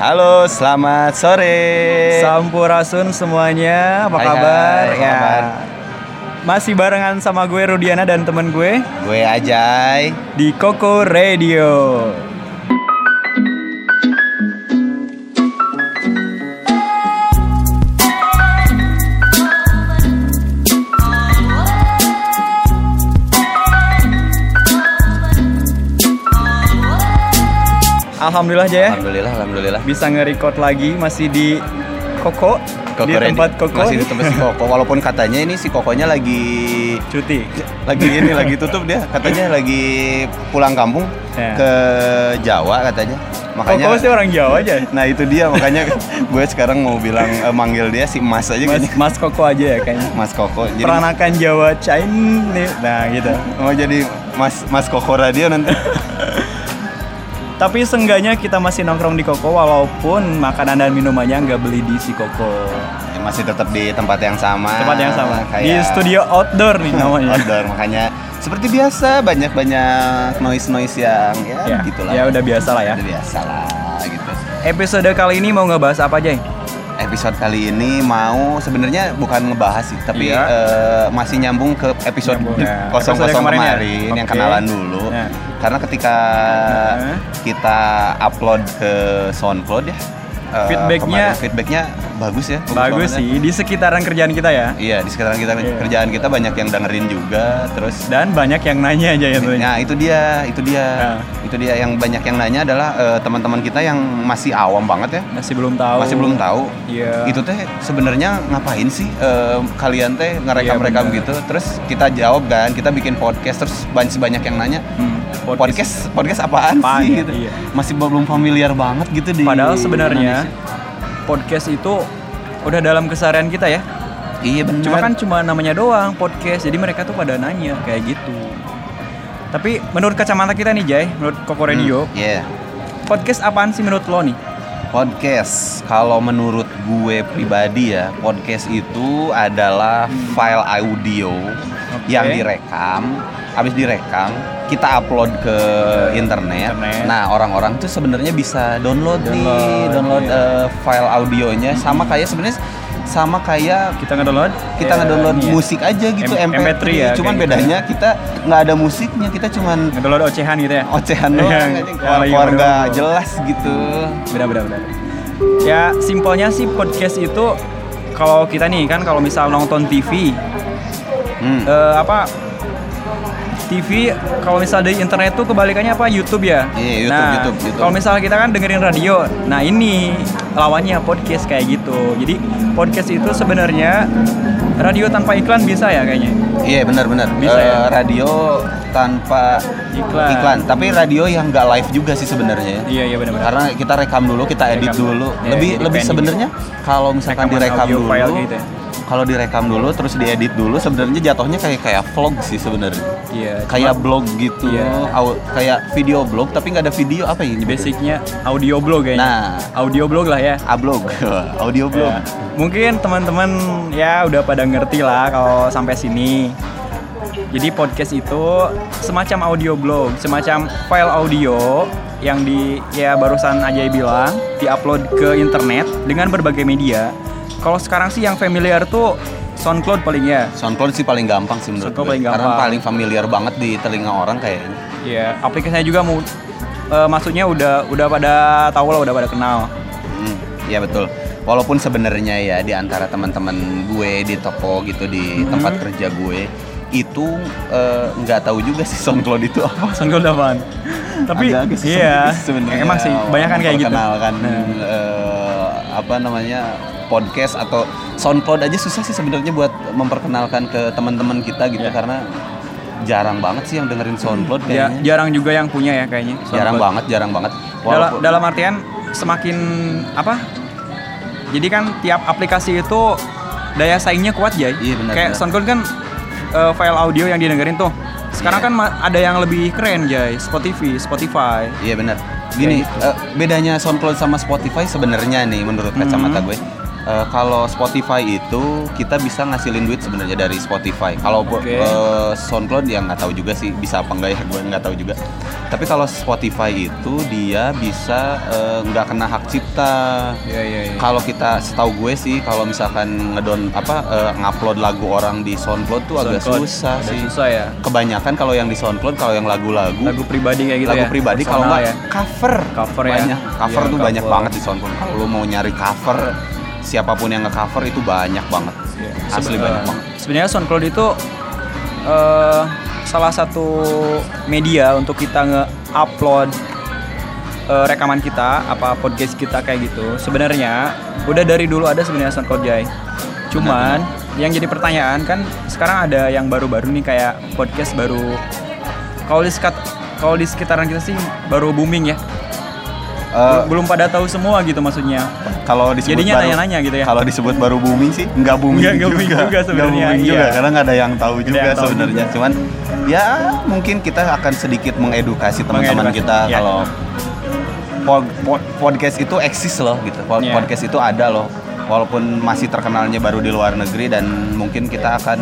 Halo, selamat sore. Sampurasun semuanya, apa Hai, kabar? hai, apa ya. kabar? Masih barengan sama gue Rudiana dan temen gue Gue Ajay. di Koko Radio. Alhamdulillah aja ya Alhamdulillah, alhamdulillah. bisa nge-record lagi masih di Koko, Koko di Ready. tempat Koko Masih di tempat si Koko. Walaupun katanya ini si Kokonya lagi cuti. lagi ini lagi tutup dia. Katanya lagi pulang kampung Ya. ke Jawa katanya. Makanya Koko sih orang Jawa aja. Nah itu dia makanya gue sekarang mau bilang eh, manggil dia si Mas aja Mas, kayaknya. Mas Koko aja ya kayaknya. Mas Koko. Jadi Peranakan Jawa Chinese. Nah, gitu. mau jadi Mas Mas Koko Radio nanti. Tapi seenggaknya kita masih nongkrong di Koko walaupun makanan dan minumannya nggak beli di si Koko. Masih tetap di tempat yang sama. Tempat yang sama. Di Kayak studio outdoor nih namanya. outdoor makanya seperti biasa banyak banyak noise noise yang ya, Ya, gitulah ya udah biasa lah ya. udah biasa lah gitu Episode kali ini mau ngebahas apa aja? Episode kali ini mau sebenarnya bukan ngebahas sih tapi Iya. eh, masih nyambung ke episode Nyambung, ya. kosong Episode kosong kemarin kemarin, ya? yang Oke. kenalan dulu Ya. karena ketika Heeh. kita upload ke SoundCloud ya eh, Feedbacknya- feedbacknya bagus ya Bagus sih di sekitaran kerjaan kita ya. Iya di sekitaran kita Iya. kerjaan kita banyak yang dengerin juga terus Dan banyak yang nanya aja ya tentunya. Nah itu dia, itu dia, Nah. itu dia yang banyak yang nanya adalah eh, teman-teman kita yang masih awam banget ya, Masih belum tahu. masih belum tahu. Iya. Itu teh sebenarnya ngapain sih eh, kalian teh ngerekam-rekam Iya, benar. gitu? Terus kita jawab kan, kita bikin podcast terus banyak banyak yang nanya. Hmm, Podcast, podcast apaan, Apaan sih? ya? Gitu. Iya. Masih belum familiar banget gitu di. Padahal sebenarnya Indonesia. Podcast itu udah dalam keseharian kita ya. Iya benar. Cuma kan cuma namanya doang podcast. Jadi mereka tuh pada nanya kayak gitu. Tapi menurut kacamata kita nih Jay, menurut Koko Radio, Hmm, Iya. podcast apaan sih menurut lo nih? Podcast, kalau menurut gue pribadi ya, podcast itu adalah file audio Oke. yang direkam, habis direkam kita upload ke internet. Internet. Nah orang-orang tuh sebenarnya bisa download, nih, Download, download iya. eh, file audionya sama kayak sebenarnya sama kayak Kita ngedownload? kita ya, ngedownload ya, musik aja gitu M- MP3, MP3 ya, cuman gitu. bedanya kita nggak ada musiknya, kita cuman Ngedownload ocehan gitu ya? ocehan Yang- doang, yang aja, lagi keluar nggak pada- jelas gitu. Beda beda beda. Ya simpelnya sih podcast itu kalau kita nih kan kalau misal nonton TV Hmm. eh, apa TV kalau misal di internet tuh kebalikannya apa YouTube ya. Iya, YouTube, nah, YouTube, YouTube. Kalau misal kita kan dengerin radio, nah ini lawannya podcast kayak gitu. Jadi podcast itu sebenarnya radio tanpa iklan bisa ya kayaknya. Iya benar-benar. Bisa Eh, ya? Radio tanpa Iklan. Tapi radio yang nggak live juga sih sebenarnya. ya. Iya iya benar-benar. Karena kita rekam dulu, kita edit Rekam. dulu. Ya, lebih lebih sebenarnya kalau misalkan Rekaman direkam dulu, gitu ya. Kalau direkam dulu terus diedit dulu, sebenarnya jatuhnya kayak kayak vlog sih sebenarnya. Iya. Kayak cuma blog gitu, Iya. Kayak video blog tapi nggak ada video apa ya? nyebutnya? basicnya audio blog kayaknya. Nah, Audio blog lah ya. ablog, audio blog. Ya, mungkin teman-teman ya udah pada ngerti lah kalau sampai sini. Jadi podcast itu semacam audio blog, semacam file audio yang di ya barusan Ajay bilang diupload ke internet dengan berbagai media. Kalau sekarang sih yang familiar tuh SoundCloud paling ya. SoundCloud sih paling gampang sih menurut SoundCloud gue. paling Karena gampang. paling familiar banget di telinga orang kayaknya. Ya, aplikasinya juga mau eh, maksudnya udah udah pada tahu lah, udah pada kenal. Hmm, iya betul. Walaupun sebenarnya ya di antara teman-teman gue di toko gitu di Hmm. tempat kerja gue itu eh, nggak tahu juga sih SoundCloud itu apa. SoundCloud apaan? Tapi iya, sebenarnya emang sih banyak kan kayak gitu. memperkenalkan, Nah. eh, apa namanya podcast atau SoundCloud aja susah sih sebenarnya buat memperkenalkan ke teman-teman kita gitu Iya. karena jarang banget sih yang dengerin SoundCloud Ya, kayaknya. jarang juga yang punya ya kayaknya. jarang SoundCloud. banget, jarang banget. Walaupun- dalam artian semakin apa? Jadi kan tiap aplikasi itu daya saingnya kuat ya. Iya, benar, Kayak benar. SoundCloud kan eh, file audio yang didengerin tuh. Sekarang Iya. kan ada yang lebih keren, Jay. Spotify, Spotify. Iya benar. Gini, gitu. eh, bedanya SoundCloud sama Spotify sebenarnya nih menurut Hmm. kacamata gue. Eh, kalau Spotify itu kita bisa ngasilin duit sebenarnya dari Spotify. Kalau bu- Oke. eh, SoundCloud ya nggak tahu juga sih bisa apa enggak ya gue nggak tahu juga. Tapi kalau Spotify itu dia bisa eh, nggak kena hak cipta. Iya iya iya. Kalau kita setahu gue sih kalau misalkan ngedon apa eh, ngupload lagu orang di SoundCloud tuh agak SoundCloud susah agak sih. Susah ya. Kebanyakan kalau yang di SoundCloud kalau yang lagu-lagu Lagu pribadi kayak gitu lagu ya. pribadi kalau nggak cover Cover ya. banyak cover Iya, tuh banyak cover. banget di SoundCloud kalau lu mau nyari cover siapa pun yang nge-cover itu banyak banget Iya. asli Sebe- banyak banget Sebenarnya SoundCloud itu eh, salah satu media untuk kita nge-upload eh, rekaman kita, apa podcast kita kayak gitu. Sebenarnya udah dari dulu ada sebenarnya SoundCloud Jay. Cuman yang jadi pertanyaan kan sekarang ada yang baru-baru nih kayak podcast baru kalau di sekat kalau di sekitaran kita sih baru booming ya. Bel- belum pada tahu semua gitu maksudnya. kalau disebut Jadinya baru- nanya-nanya gitu ya. kalau disebut baru booming sih nggak booming Nggak- juga booming juga sebenarnya, booming juga iya. karena nggak ada yang tahu juga sebenarnya juga. cuman ya mungkin kita akan sedikit mengedukasi teman-teman Mengedukasi, kita iya. kalau pod- pod- podcast itu eksis loh gitu Pod- Iya. podcast itu ada loh walaupun masih terkenalnya baru di luar negeri dan mungkin kita akan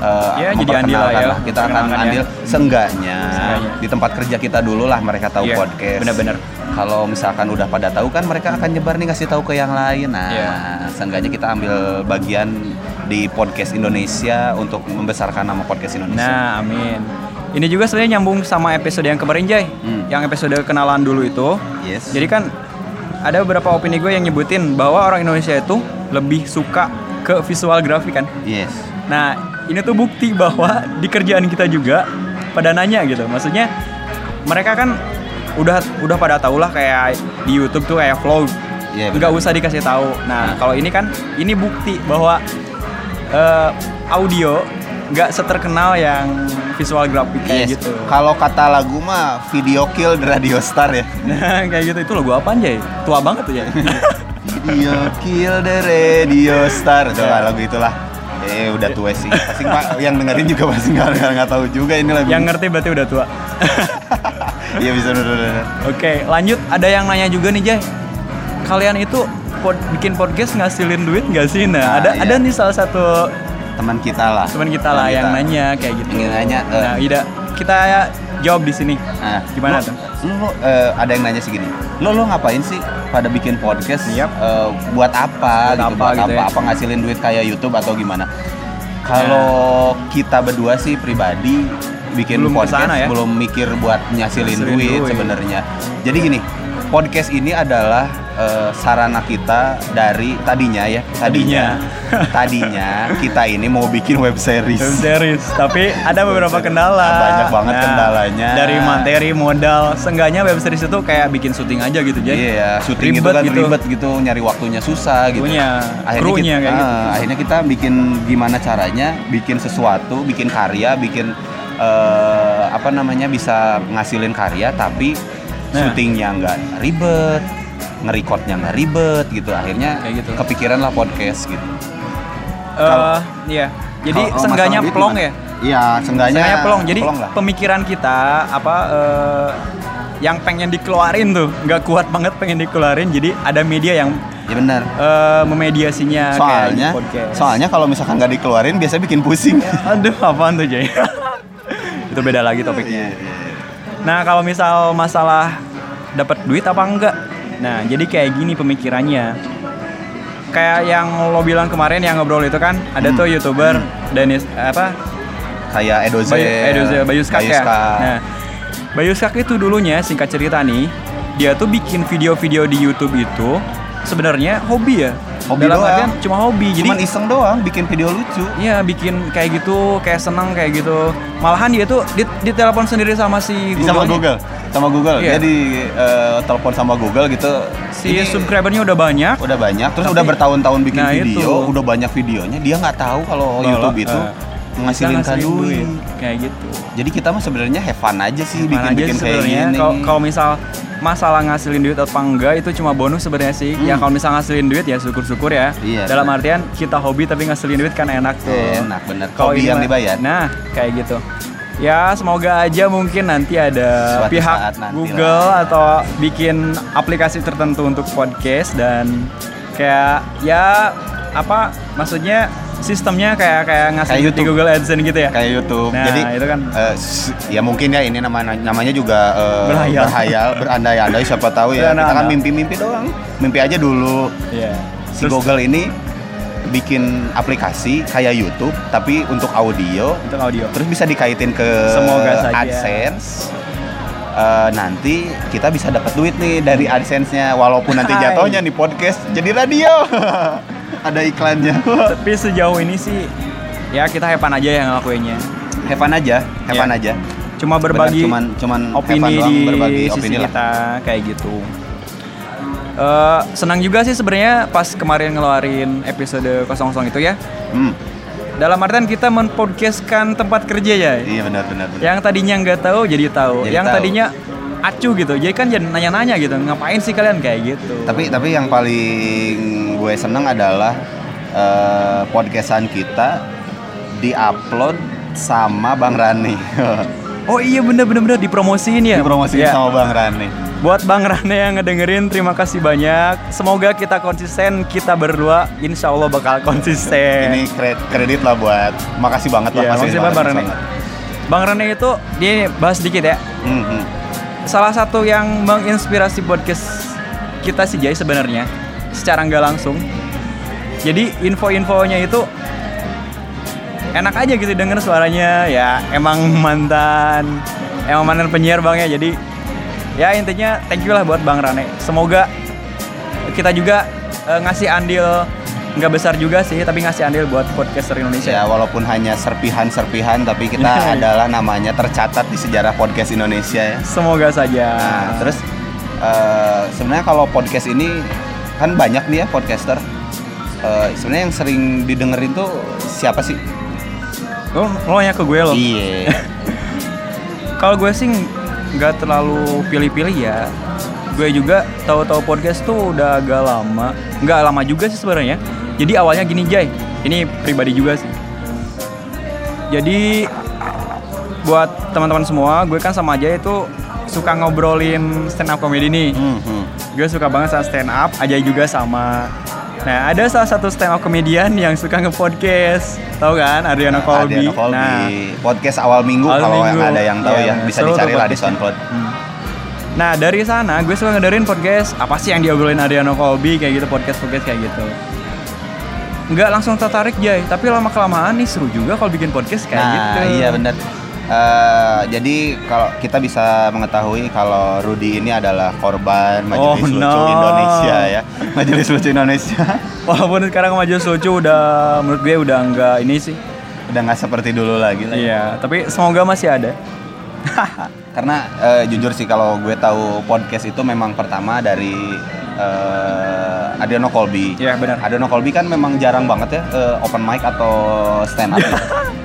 uh, Ya, jadi andil lah ya, lah. kita akan ya. andil seenggaknya Seenggaknya. di tempat kerja kita dulu lah mereka tahu Iya, podcast benar-benar. kalau misalkan udah pada tahu kan mereka akan nyebar nih kasih tahu ke yang lain nah Iya. seenggaknya kita ambil bagian di podcast Indonesia untuk membesarkan nama podcast Indonesia Nah, amin. Ini juga sebenarnya nyambung sama episode yang kemarin, Jay. Hmm. Yang episode kenalan dulu itu. yes Jadi kan ada beberapa opini gue yang nyebutin bahwa orang Indonesia itu lebih suka ke visual grafik kan. yes Nah, ini tuh bukti bahwa di kerjaan kita juga pada nanya gitu. Maksudnya mereka kan udah udah pada tau lah kayak di YouTube tuh kayak vlog. Iya, Nggak usah dikasih tahu. Nah, kalau ini kan ini bukti bahwa eh, audio nggak seterkenal yang visual grafik kayak Yes. gitu. Kalau kata lagu mah video kill the radio star ya. Nah, kayak gitu itu lagu apaan, Jay? Tua banget tuh, Jay. Video kill the radio star. Itu lagu itulah. Eh udah tua sih. Pasti Pak yang dengerin juga pasti nggak nggak tahu juga ini lagu. yang ngerti berarti udah tua. Iya bisa udah, udah, udah. Oke, lanjut. Ada yang nanya juga nih, Jay. Kalian itu pod- bikin podcast ngasilin duit nggak sih? Nah, Nah, ada iya. ada nih salah satu Teman kita lah. teman kita lah Teman yang kita. nanya kayak gitu. Yang nanya, eh. Nah, Ida, kita jawab di sini. Nah, Gimana lu- tuh? Lu, lu, eh, ada yang nanya sih gini. Lo lo ngapain sih pada bikin podcast? Yap. Eh, buat apa Buat gitu? apa buat gitu apa? ya? Apa ngasilin duit kayak YouTube atau gimana? Kalau kita berdua sih pribadi bikin Belum podcast ke sana ya? belum mikir buat nyasilin duit, duit. sebenarnya. Jadi gini, podcast ini adalah eh, sarana kita dari tadinya ya, tadinya tadinya kita ini mau bikin web series. Web series, tapi ada beberapa kendala. Nah, Banyak banget kendalanya. Dari materi, modal, seenggaknya web series itu kayak bikin syuting aja gitu, Jay. Iya, syuting itu Ribet kan gitu. ribet gitu, nyari waktunya susah gitu. Akhirnya krunya kita, kayak gitu. ah, akhirnya kita bikin gimana caranya, bikin sesuatu, bikin karya, bikin eh, apa namanya bisa ngasilin karya, tapi Nah. syutingnya nggak ribet, ngerekodnya nggak ribet gitu. Akhirnya Kayak gitu. kepikiran lah podcast gitu. Eh, Kalau- iya. Jadi masalah duit plong ya. Iya, Seenggaknya plong. Jadi plong lah. pemikiran kita apa eh, yang pengen dikeluarin tuh nggak kuat banget pengen dikeluarin. Jadi ada media yang Ya benar. eh, memediasinya Soalnya, podcast. soalnya kalau misalkan nggak dikeluarin biasanya bikin pusing. Aduh, apaan tuh Jay? Itu beda lagi topiknya. Iya, iya, iya. Nah, kalau misal masalah dapat duit apa enggak? Nah, jadi kayak gini pemikirannya. Kayak yang lo bilang kemarin yang ngobrol itu kan, ada Hmm. tuh youtuber Dennis apa Kayak Edozel, Bayu, Edozel, Bayu Skak ya. Nah, Bayu Skak itu dulunya singkat cerita nih, dia tuh bikin video-video di YouTube itu sebenarnya hobi ya. Hobi Dalam doang. artian cuma hobi. Cuman Jadi iseng doang bikin video lucu. Iya bikin kayak gitu, kayak seneng kayak gitu. Malahan dia tuh di, ditelepon sendiri sama si Di sama. Google, sama Google. Iya. Dia di eh, telepon sama Google gitu. Si subscribernya udah banyak. udah banyak, terus Tapi- udah bertahun-tahun bikin Nah, video, itu. udah banyak videonya. Dia nggak tahu kalau YouTube itu ngasilin ngasilin duit. Kayak gitu. Jadi kita mah sebenarnya have fun aja sih bikin-bikin sih kayak gini. kalau misal masalah ngasilin duit apa enggak itu cuma bonus sebenarnya sih. Ya Hmm. kalau misal ngasilin duit ya syukur-syukur ya. Iya, Dalam benar. artian kita hobi tapi ngasilin duit kan enak tuh. Enak bener. Kalau Hobi yang dibayar. Nah, kayak gitu. Ya, semoga aja mungkin nanti ada Suatu pihak Google atau bikin aplikasi tertentu untuk podcast dan kayak ya apa maksudnya sistemnya kayak kayak ngasih Kayak di YouTube. Google AdSense gitu ya kayak YouTube. Nah, Jadi itu kan. s- ya mungkin ya ini nama namanya juga eh, Berhayal. berhayal, berandai-andai siapa tahu ya. Kita kan mimpi-mimpi doang. Mimpi aja dulu. Iya. Si Google ini bikin aplikasi kayak YouTube tapi untuk audio untuk audio terus bisa dikaitin ke Semoga saja. AdSense. Eh, nanti kita bisa dapat duit nih dari AdSense-nya walaupun nanti jatuhnya nih podcast jadi radio. Ada iklannya. tapi sejauh ini sih ya kita hepan aja yang ngelakuinnya fun aja, fun Iya. aja. cuma berbagi cuman cuman opini doang, di berbagi sisi opini lah. kita kayak gitu Eh, senang juga sih sebenarnya pas kemarin ngeluarin episode 00 itu ya Hmm. dalam artian kita mempodcastkan tempat kerja ya Iya benar benar benar. yang tadinya nggak tahu jadi tahu Jadi yang tahu. tadinya acu gitu jadi kan jadi nanya-nanya gitu ngapain sih kalian kayak gitu Tapi tapi yang paling gue seneng adalah eh, podcastan kita diupload sama Bang Rani. oh iya bener bener bener dipromosiin ya Dipromosiin Ya. sama Bang Rani. Buat bang Rane yang ngedengerin terima kasih banyak semoga kita konsisten kita berdua insya Allah bakal konsisten Ini kre- kredit lah buat makasih banget lah Iya, makasih banget Bang Rane. sangat. Bang Rane itu dia bahas dikit ya. Hmm, hmm. Salah satu yang menginspirasi podcast kita sih Jay sebenarnya secara nggak langsung. Jadi info-infonya itu enak aja gitu denger suaranya ya emang mantan emang mantan penyiar bang ya jadi ya intinya thank you lah buat Bang Rane semoga kita juga eh, ngasih andil nggak besar juga sih tapi ngasih andil buat podcaster Indonesia Ya walaupun hanya serpihan-serpihan tapi kita adalah namanya tercatat di sejarah podcast Indonesia ya. semoga saja Nah, terus eh, sebenarnya kalau podcast ini kan banyak nih ya podcaster. Eh, sebenarnya yang sering didengerin tuh siapa sih? lo lo nanya ke gue lo Iya. kalau gue sih nggak terlalu pilih-pilih ya. Gue juga tahu-tahu podcast tuh udah agak lama nggak lama juga sih sebenarnya. Jadi awalnya gini Jay. Ini pribadi juga sih. Jadi buat teman-teman semua gue kan sama Jay itu suka ngobrolin stand up comedy nih. Hmm, hmm. gue suka banget sama stand up Ajay juga sama nah ada salah satu stand up comedian yang suka nge-podcast tahu kan Ariana Colby Adiana Colby. nah podcast awal minggu Awal kalau minggu. yang ada yang tahu Iya, ya bisa dicari lah di. SoundCloud. Hmm. Nah dari sana gue suka ngedengerin podcast apa sih yang diobrolin Ariana Colby kayak gitu podcast podcast kayak gitu. Nggak langsung tertarik Jay, tapi lama kelamaan nih seru juga kalau bikin podcast kayak nah, gitu. iya benar. Eh, jadi kalau kita bisa mengetahui kalau Rudy ini adalah korban Majelis Oh, Lucu no. Indonesia ya. Majelis Lucu Indonesia. Walaupun sekarang maju lucu udah menurut gue udah nggak ini sih. Udah nggak seperti dulu lagi lah. ya. Iya, tapi semoga masih ada. Karena eh, jujur sih kalau gue tahu podcast itu memang pertama dari eh Adriano Colby. Iya, benar. Adriano Colby kan memang jarang banget ya eh, open mic atau stand up.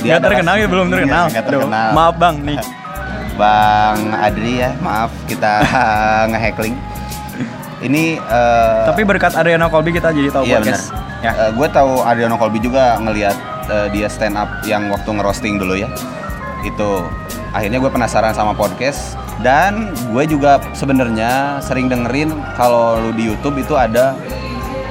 Dia adalah- terkenal ya belum Iya, terkenal. Aduh, terkenal. maaf bang nih. Bang Adri ya, maaf kita ngehackling. Ini eh, Tapi berkat Ariana Colby kita jadi tahu iya podcast. Ya. Eh, gue tahu Adriano Colby juga ngelihat eh, dia stand up yang waktu ngerosting dulu ya. Itu akhirnya gue penasaran sama podcast dan gue juga sebenarnya sering dengerin kalau lu di YouTube itu ada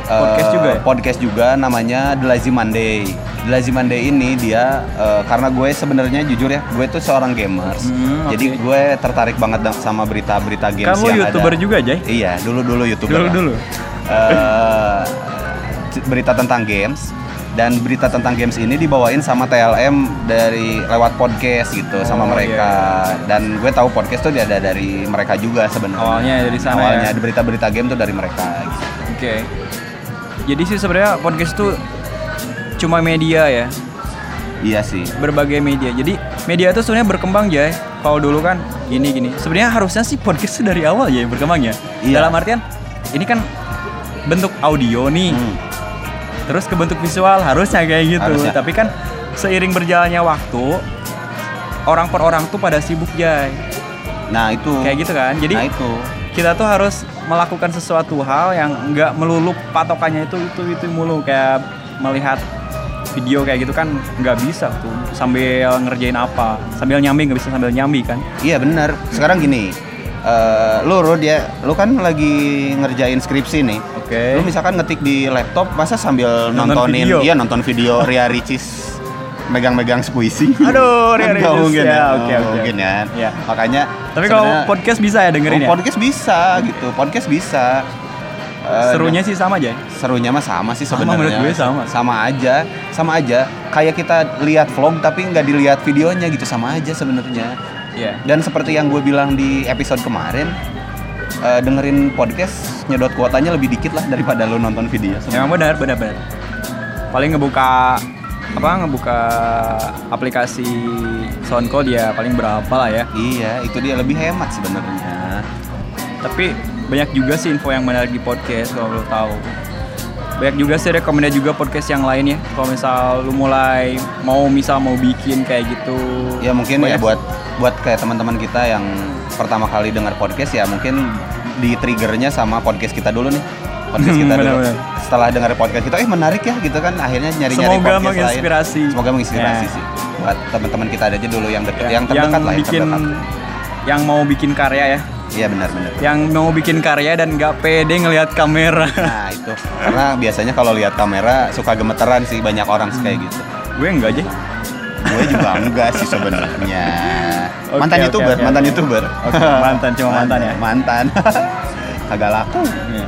eh, Podcast juga ya? podcast juga namanya The Lazy Monday. The Lazy Monday ini dia eh, karena gue sebenarnya jujur ya, gue tuh seorang gamers. Hmm, Jadi oke. gue tertarik banget sama berita-berita games lo yang youtuber ada. juga Jay? Iya, dulu-dulu YouTuber. Dulu dulu. Eh, c- berita tentang games dan berita tentang games ini dibawain sama TLM dari lewat podcast gitu sama Oh, mereka dan gue tahu podcast tuh dia ada dari mereka juga sebenarnya Awalnya dari sana awalnya ya. berita-berita game tuh dari mereka gitu. Oke. Jadi sih sebenarnya podcast itu cuma media ya, iya sih berbagai media. Jadi media itu sebenarnya berkembang ya. Kalau dulu kan gini gini. Sebenarnya harusnya sih podcast itu dari awal ya berkembang ya. Iya. Dalam artian ini kan bentuk audio nih, Hmm. terus ke bentuk visual harusnya kayak gitu. Harusnya. Tapi kan seiring berjalannya waktu orang per orang tuh pada sibuk Jay. nah itu Kayak gitu kan. Jadi nah itu kita tuh harus melakukan sesuatu hal yang nggak melulu patokannya itu itu itu mulu. Kayak melihat video kayak gitu kan nggak bisa tuh sambil ngerjain apa? Sambil nyambi nggak bisa sambil nyambi kan? Iya benar. Sekarang gini eh lu Rod ya lu kan lagi ngerjain skripsi nih. Oke Oke. Lu misalkan ngetik di laptop, masa sambil Nonton nontonin, video. iya nonton video Ria Ricis megang-megang squishy. Aduh, Kan mungkin Ya, ya, oke, oke. mungkin ya. Ya. Makanya. Tapi kalau podcast bisa ya dengerin Oh, ya? podcast bisa gitu, podcast bisa. Eh, Serunya sih sama aja. ya? serunya mah sama sih Sama, sebenarnya. menurut gue sama. Sama aja, sama aja. Kayak kita lihat vlog tapi nggak dilihat videonya gitu sama aja sebenarnya. Iya. Dan seperti yang gue bilang di episode kemarin, eh, dengerin podcast nyedot kuotanya lebih dikit lah daripada lu nonton video. Emang benar, benar, benar. Paling ngebuka apa ngebuka aplikasi SoundCloud ya paling berapa lah ya. Iya, itu dia lebih hemat sebenarnya. Tapi banyak juga sih info yang menarik di podcast kalau lo tahu. Banyak juga sih rekomendasi juga podcast yang lain ya. Kalau misal lu mulai mau misal mau bikin kayak gitu. Ya mungkin ya Banyak buat buat kayak teman-teman kita yang pertama kali dengar podcast ya mungkin di triggernya sama podcast kita dulu nih. Podcast kita dulu. Setelah dengar podcast kita, eh menarik ya gitu kan akhirnya nyari-nyari Semoga podcast menginspirasi. lain. Semoga menginspirasi Ya. sih. Buat teman-teman kita aja dulu yang deket, Ya, yang terdekat lah, yang bikin terdekat. yang mau bikin karya ya. Iya benar-benar. Yang mau bikin karya dan nggak pede ngelihat kamera. Nah itu karena biasanya kalau lihat kamera suka gemeteran sih banyak orang sih kayak gitu. Gue enggak aja. Gue juga enggak sih sebenarnya. Oke, mantan oke, youtuber, oke, mantan oke. youtuber. Oke, mantan, cuma mantan ya? Mantan. Kagak laku. Iya.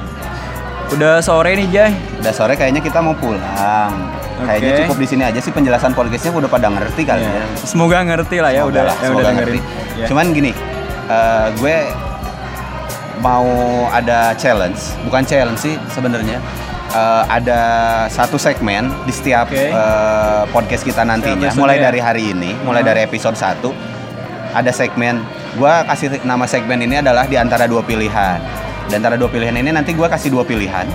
Udah sore nih Jay. Udah sore kayaknya kita mau pulang. Kayaknya Oke. cukup di sini aja sih penjelasan podcastnya udah pada ngerti kali Iya. ya. Semoga ngerti lah ya Semoga udah lah, ya semoga udah ngerti. Ya. Cuman gini, eh, gue mau ada challenge, bukan challenge sih sebenarnya. Eh, ada satu segmen di setiap Oke. eh, podcast kita nantinya, mulai ya? dari hari ini, mulai Hmm. dari episode 1 ada segmen. Gua kasih nama segmen ini adalah di antara dua pilihan. Di antara dua pilihan ini nanti gua kasih dua pilihan,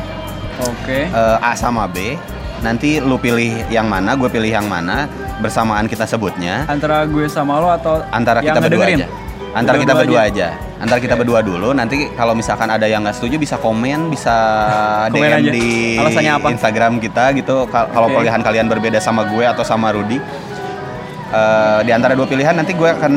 Oke. eh, A sama B. Nanti lu pilih yang mana, gue pilih yang mana, bersamaan kita sebutnya Antara gue sama lo atau antara kita berdua aja antara kita Berdua aja. aja. antara kita Oke. berdua dulu nanti kalau misalkan ada yang nggak setuju bisa komen bisa Komen DM aja. di Alasannya apa? Instagram kita gitu Kal- kalau Oke. pilihan kalian berbeda sama gue atau sama Rudy eh, di antara dua pilihan nanti gue akan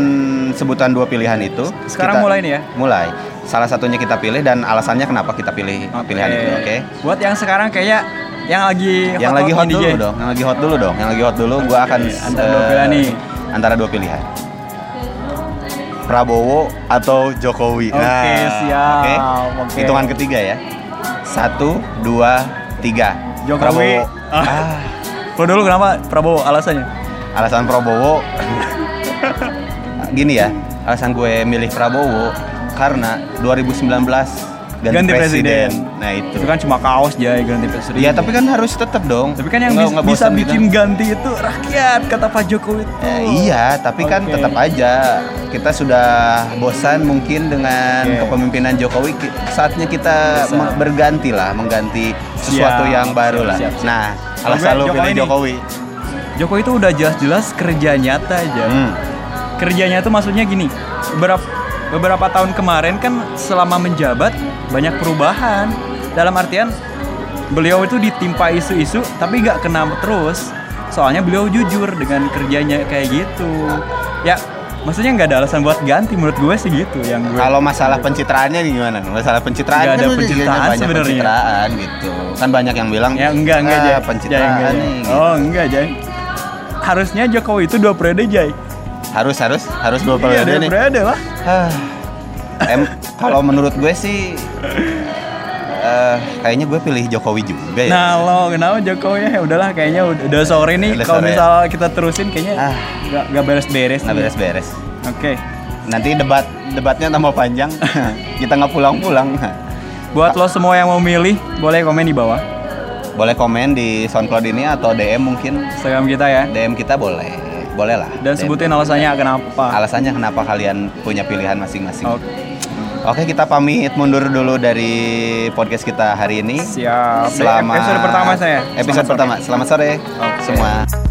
sebutan dua pilihan itu Sekarang Kita- mulai nih ya? mulai salah satunya kita pilih dan alasannya kenapa kita pilih pilihan itu oke Buat yang sekarang kayaknya yang lagi yang lagi hot nih, dulu Jay. dong yang lagi hot dulu dong yang lagi hot dulu gue akan antara dua eh, pilihan nih. antara dua pilihan Prabowo atau Jokowi Oke, Nah, siap. oke. Oke. hitungan ketiga ya satu dua tiga Jokowi. Prabowo Ah. ah, Lo dulu kenapa Prabowo alasannya? alasan Prabowo gini ya alasan gue milih Prabowo karena 2019 ganti, Ganti presiden. presiden. nah itu Itu kan cuma kaos Jay ganti presiden. ya tapi kan harus tetap dong Tapi kan yang Nggak- bis- nggak bisa bosan gitu. bikin ganti itu rakyat kata Pak Jokowi itu. Ya, iya, tapi kan Oke. tetap aja kita sudah bosan mungkin dengan Oke. kepemimpinan Jokowi. Saatnya kita Bisa. berganti lah, mengganti sesuatu Siap, yang baru lah. siap, siap. Nah, alasan lu Jokowi pilih. Jokowi. Jokowi itu udah jelas-jelas kerja nyata aja. Hmm. Kerjanya itu maksudnya gini, beberapa beberapa tahun kemarin kan selama menjabat banyak perubahan. Dalam artian beliau itu ditimpa isu-isu tapi nggak kena terus. Soalnya beliau jujur dengan kerjanya kayak gitu. Ya, maksudnya nggak ada alasan buat ganti menurut gue sih gitu yang gue. Kalau masalah pencitraannya nih gimana? Masalah pencitraan Nggak kan ada pencitraan sebenarnya. pencitraan gitu. Kan banyak yang bilang ya enggak enggak "Ah, Jay. Jay, pencitraan enggak, Jay. nih. gitu. Oh, enggak, Jay. Harusnya Jokowi itu dua periode, Jay. Harus harus harus dua Iya, periode dua nih. periode lah. Em kalau menurut gue sih eh, kayaknya gue pilih Jokowi juga ya. Nah lo kenapa Jokowi ya udahlah kayaknya udah, udah sore nih kalau ya. misal kita terusin kayaknya Ah. nggak nggak beres-beres. nih. beres-beres. Oke. Nanti debat debatnya tambah panjang. Kita nggak pulang-pulang. Buat lo semua yang mau milih boleh komen di bawah Boleh komen di SoundCloud ini atau DM mungkin. Instagram kita ya. DM kita boleh. Boleh lah. Dan DM. sebutin alasannya kenapa. alasannya kenapa kalian punya pilihan masing-masing. Oke. Oke, kita pamit mundur dulu dari podcast kita hari ini. Siap. Selamat Episode pertama saya. Episode Selamat sore. pertama. Selamat sore Oke. semua.